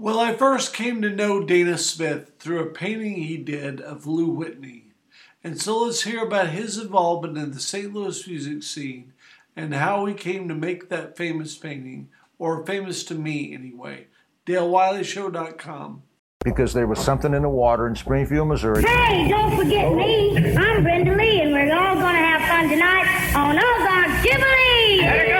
Well, I first came to know Dana Smith through a painting he did of Lou Whitney. And so let's hear about his involvement in the St. Louis music scene and how he came to make that famous painting, or famous to me anyway. DaleWileyShow.com. Because there was something in the water in Springfield, Missouri. Hey, don't forget me. I'm Brenda Lee, and we're all gonna have fun tonight on oh Ozark Jubilee.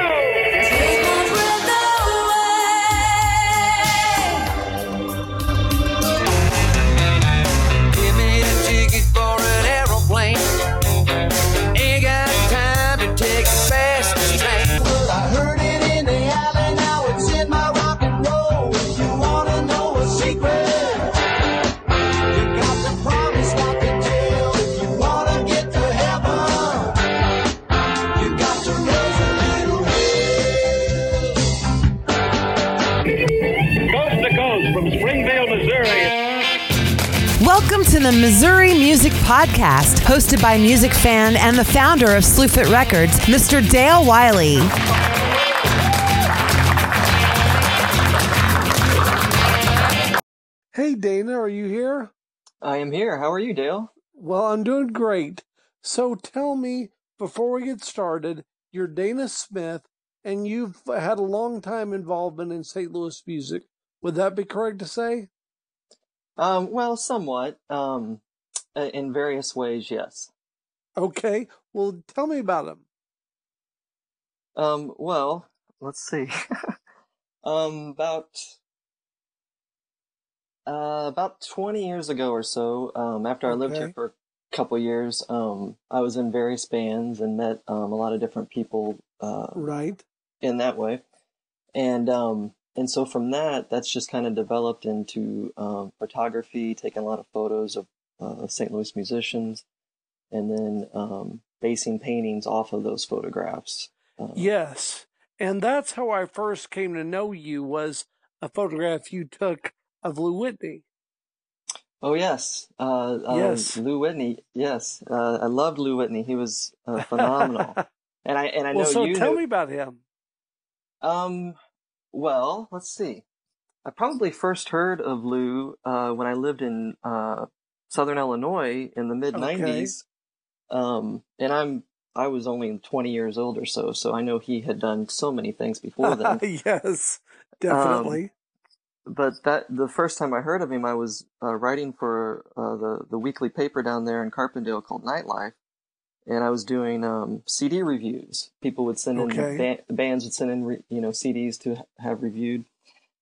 Welcome to the Missouri Music Podcast, hosted by music fan and the founder of Slewfoot Records, Mr. Dale Wiley. Hey, Dana, are you here? I am here. How are you, Dale? Well, I'm doing great. So tell me, before we get started, you're Dana Smith, and you've had a long time involvement in St. Louis music. Would that be correct to say? Um, well, somewhat. Um, uh, in various ways, yes. Okay. Well, tell me about them. Um, well, let's see. um, about uh, about 20 years ago or so, um, after I lived here for a couple years, um, I was in various bands and met um, a lot of different people uh, Right. in that way. And um and so from that that's just kind of developed into um photography, taking a lot of photos of uh, St. Louis musicians and then um basing paintings off of those photographs. Uh, Yes. And that's how I first came to know you was a photograph you took of Lou Whitney. Oh yes. Uh um, Yes. Lou Whitney. Yes. Uh I loved Lou Whitney. He was uh, phenomenal. and I and I know well, so you tell knew- me about him. Um, well, let's see. I probably first heard of Lou uh, when I lived in uh, Southern Illinois in the mid '90s. Um, and I'm I was only 20 years old or so, so I know he had done so many things before then. yes, definitely. but that the first time I heard of him, I was uh, writing for uh, the the weekly paper down there in Carbondale called Nightlife, and I was doing um, CD reviews. People would send in Okay. ba- bands would send in re- you know CDs to ha- have reviewed,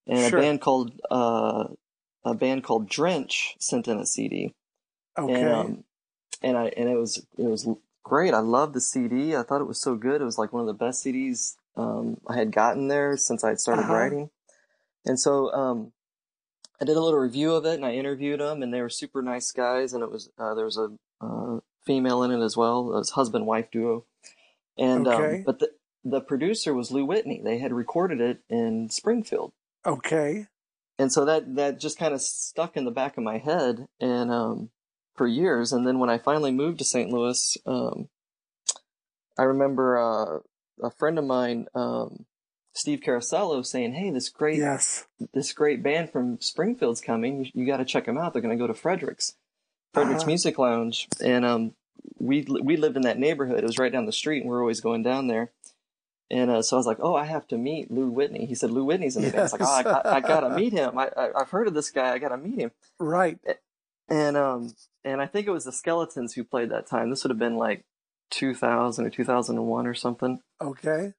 and Sure. a band called uh, a band called Drench sent in a CD, okay. and um, and I and it was it was great. I loved the CD. I thought it was so good. It was like one of the best CDs um, I had gotten there since I had started Uh-huh. writing. And so um, I did a little review of it, and I interviewed them, and they were super nice guys. And it was uh, there was a uh, female in it as well, was husband wife duo. And Okay. um, but the the producer was Lou Whitney. They had recorded it in Springfield okay. and so that that just kind of stuck in the back of my head and um for years and then when i finally moved to st louis um i remember uh a friend of mine um steve carasello saying hey this great Yes. this great band from springfield's coming you, you got to check them out they're going to go to fredericks fredericks Uh-huh. music lounge and um we we lived in that neighborhood it was right down the street and we were always going down there and uh, so I was like, "Oh, I have to meet Lou Whitney." He said, "Lou Whitney's in the band." I was like, "Oh, I, I, I gotta meet him. I, I I've heard of this guy. I gotta meet him." Right. And um and I think it was the Skeletons who played that time. This would have been like 2000 or 2001 or something. Okay.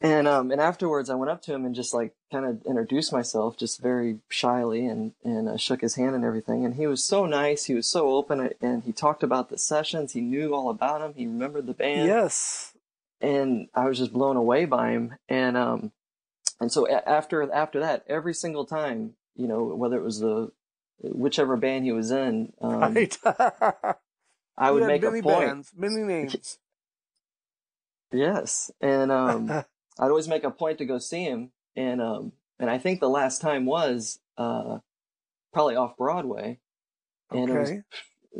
And um and afterwards, I went up to him and just like kind of introduced myself, just very shyly, and and uh, shook his hand and everything. And he was so nice. He was so open, and he talked about the sessions. He knew all about them. He remembered the band Yes. and I was just blown away by him. And um, and so a- after after that, every single time, you know, whether it was the whichever band he was in, um, right. I would make a many point. bands, many names. Yes, and um, I'd always make a point to go see him. And um, and I think the last time was uh, probably off Broadway, and it was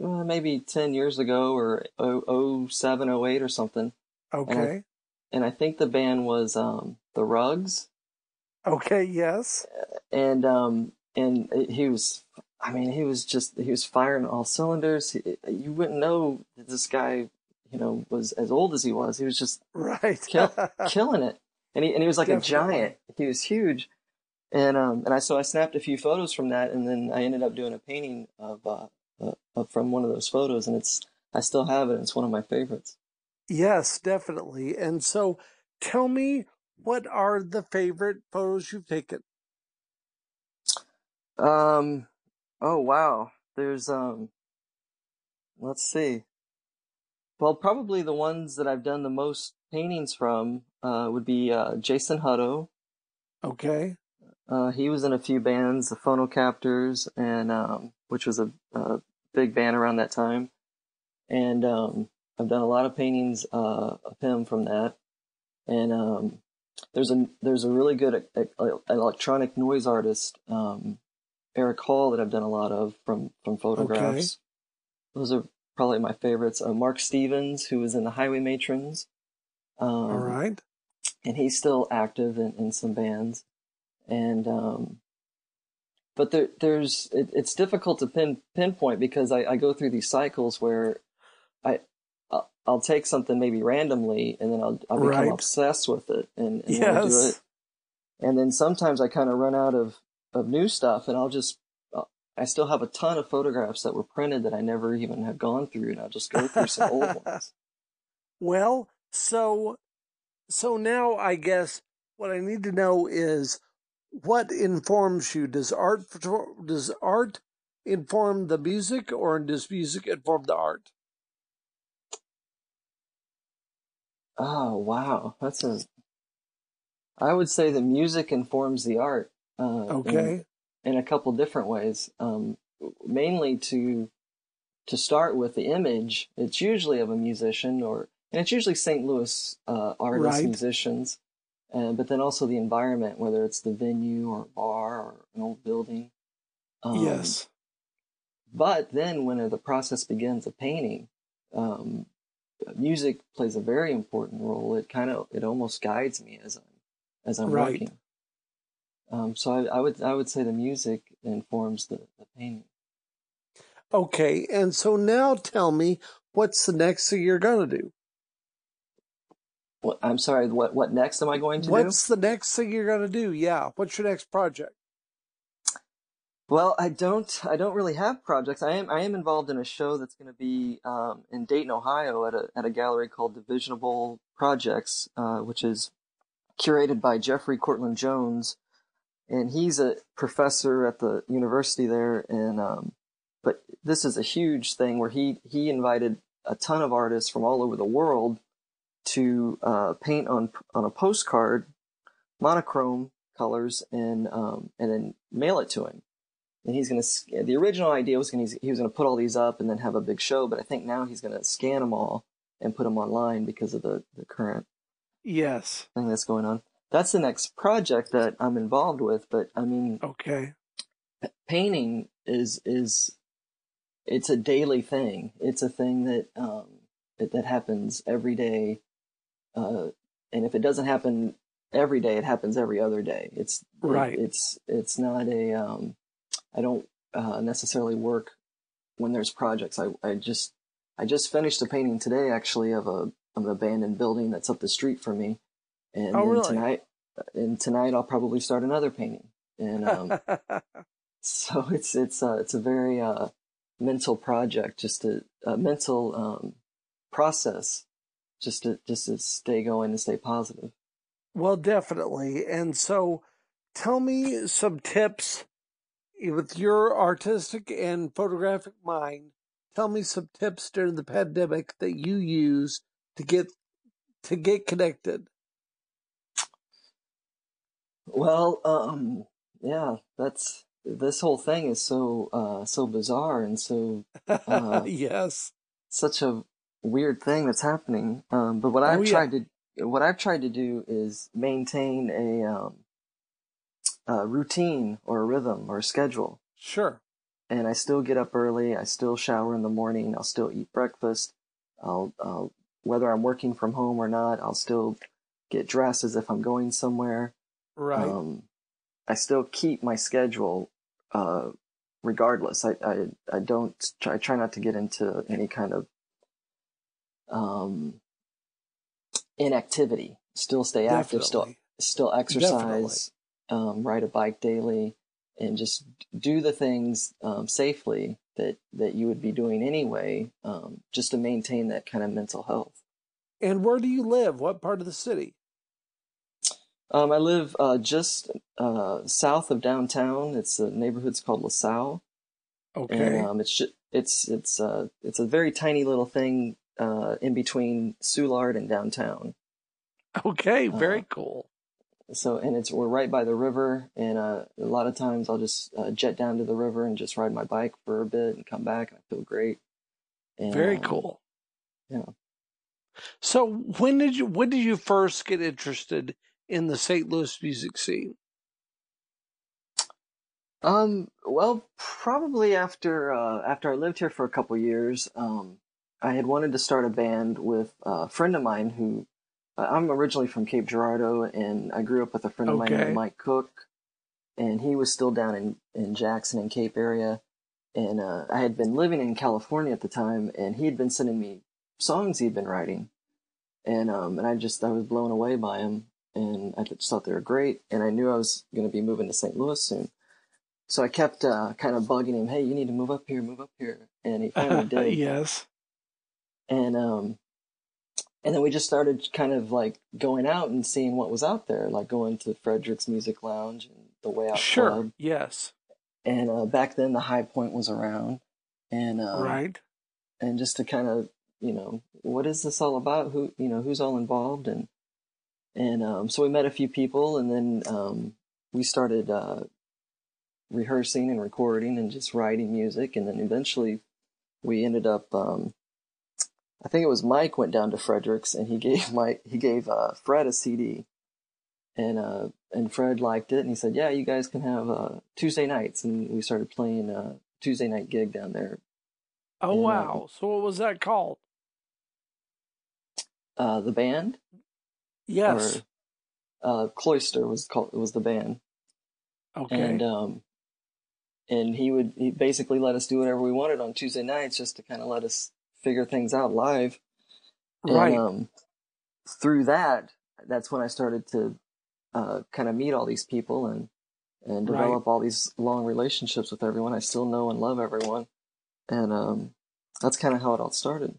uh, maybe ten years ago or oh, oh seven oh eight or something. Okay. and I think the band was um, the Rugs. Okay, yes. and um and he was I mean he was just he was firing all cylinders. He, you wouldn't know that this guy you know was as old as he was. He was just Right. kill, killing it, and he and he was like a giant. He was huge, and um and I so I snapped a few photos from that, and then I ended up doing a painting of uh, uh of, from one of those photos, and it's I still have it. It's one of my favorites. yes, definitely. And so tell me what are the favorite photos you've taken? Um oh wow, there's um let's see. Well, probably the ones that I've done the most paintings from uh, would be uh, Jason Hutto. Okay. Uh, he was in a few bands, the Phonocaptors, and um, which was a, a big band around that time. And um, I've done a lot of paintings uh, of him from that. And um, there's a there's a really good electronic noise artist, um, Eric Hall, that I've done a lot of from from photographs. Those are probably my favorites. Uh, Mark Stevens, who was in the Highway Matrons. Um, All right. and he's still active in, in some bands and um but there there's it, it's difficult to pin pinpoint because I, I go through these cycles where I I'll, I'll take something maybe randomly and then I'll I'll become Right. obsessed with it and, and wanna do it and then sometimes I kind of run out of of new stuff and I'll just uh, I still have a ton of photographs that were printed that I never even have gone through and I'll just go through some old ones. Well, so so now I guess what I need to know is what informs you. Does art does art inform the music, or does music inform the art? Oh wow, that's a. I would say the music informs the art. Uh, in- Okay. In, a couple different ways. Um, mainly to to start with the image. It's usually of a musician, or and it's usually St. Louis uh, artists, Right. musicians. Uh, but then also the environment, whether it's the venue or bar or an old building. Um, yes. but then when the process begins of painting, um, music plays a very important role. It kind of, it almost guides me as I'm, as I'm Right. working. Um, so I, I would, I would say the music informs the, the painting. Okay. And so now tell me what's the next thing you're gonna do. What, I'm sorry, what, what next am I going to do? What's the next thing you're gonna do? Yeah. What's your next project? Well, I don't. I don't really have projects. I am. I am involved in a show that's going to be um, in Dayton, Ohio, at a at a gallery called Divisible Projects, uh, which is curated by Jeffrey Cortland Jones, and he's a professor at the university there. And um, but this is a huge thing where he he invited a ton of artists from all over the world to uh, paint on on a postcard, monochrome colors, and um, and then mail it to him and he's going to the original idea was going he was going to put all these up and then have a big show but i think now he's going to scan them all and put them online because of the the current Yes. thing that's going on that's the next project that i'm involved with but i mean Okay. painting is is it's a daily thing it's a thing that um that, that happens every day uh and if it doesn't happen every day it happens every other day. It's Right. it's it's not a um i don't uh necessarily work when there's projects. I i just i just finished a painting today actually of a of an abandoned building that's up the street from me. And Oh, then really? tonight and tonight i'll probably start another painting. And um so it's it's uh, it's a very uh, mental project, just a, a mental um, process, just to just to stay going and stay positive. Well, definitely. And so tell me some tips with your artistic and photographic mind. Tell me some tips during the pandemic that you use to get to get connected. Well, um, yeah, that's this whole thing is so uh, so bizarre and so Uh, yes. such a weird thing that's happening. Um, but what Oh, I've yeah. tried to what I've tried to do is maintain a um, a routine or a rhythm or a schedule. Sure. and I still get up early. I still shower in the morning. I'll still eat breakfast. I'll, I'll whether I'm working from home or not, I'll still get dressed as if I'm going somewhere. Right. Um, I still keep my schedule, uh, regardless. I, I, I don't, I try not to get into any kind of, um, inactivity. Still stay active, still, Definitely. still exercise, um, ride a bike daily and just do the things, um, safely that, that you would be doing anyway, um, just to maintain that kind of mental health. And where do you live? What part of the city? Um, I live uh, just uh, south of downtown. It's a neighborhood's called LaSalle, Okay. and um, it's it's it's uh, it's a very tiny little thing uh, in between Soulard and downtown. okay. Very uh, cool. So, and it's we're right by the river, and uh, a lot of times I'll just uh, jet down to the river and just ride my bike for a bit and come back, and I feel great. And, Very cool. yeah. So when did you when did you first get interested in the St. Louis music scene? Um, well, probably after uh, after I lived here for a couple years, um, I had wanted to start a band with a friend of mine who uh, I'm originally from Cape Girardeau, and I grew up with a friend of mine named Mike Cook, and he was still down in in Jackson and Cape area, and uh, I had been living in California at the time, and he had been sending me songs he'd been writing, and um, and I just I was blown away by him, and I just thought they were great, and I knew I was going to be moving to St. Louis soon. So I kept uh, kind of bugging him, "Hey, you need to move up here, move up here," and he finally did. yes. And um, and then we just started kind of like going out and seeing what was out there, like going to Frederick's Music Lounge and the Way Out Sure. Club. Yes. And uh, back then, the Hi-Pointe was around, and uh, right. and just to kind of you know what is this all about? Who you know who's all involved and and um, so we met a few people, and then um, we started uh, rehearsing and recording and just writing music, and then eventually we ended up. Um, I think it was Mike went down to Fredericks and he gave Mike he gave uh, Fred a CD, and uh, and Fred liked it and he said, "Yeah, you guys can have uh, Tuesday nights," and we started playing a Tuesday night gig down there. Oh And, uh, wow. So what was that called? Uh, the band, Yes. or uh, Cloister was called was the band, okay. and um, and he would he basically let us do whatever we wanted on Tuesday nights just to kind of let us figure things out live. right. And um, through that, that's when I started to uh, kind of meet all these people and and Right. develop all these long relationships with everyone. I still know and love everyone, and um, that's kind of how it all started.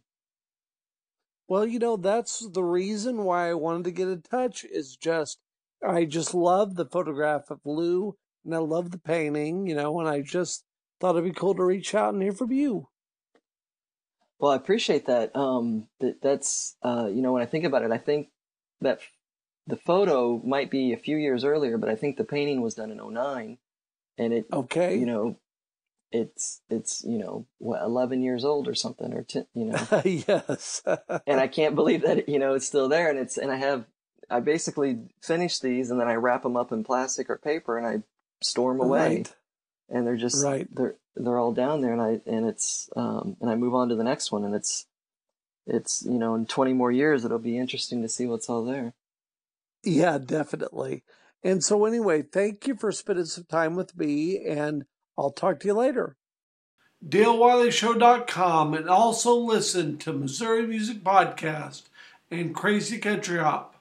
Well, you know, that's the reason why I wanted to get in touch is just I just love the photograph of Lou and I love the painting, you know, and I just thought it'd be cool to reach out and hear from you. Well, I appreciate that. Um, that that's uh, you know, when I think about it, I think that the photo might be a few years earlier, but I think the painting was done in '09, and it Okay. you know, it's it's you know what 11 years old or something or 10, you know, yes. and I can't believe that you know it's still there, and it's and I have I basically finish these and then I wrap them up in plastic or paper and I store them away, Right. and they're just Right. they're they're all down there, and I and it's um and I move on to the next one, and it's it's you know in 20 more years it'll be interesting to see what's all there. Yeah, definitely. And so anyway, thank you for spending some time with me and I'll talk to you later. DaleWileyShow.com and also listen to Missouri Music Podcast and Crazy Country Hop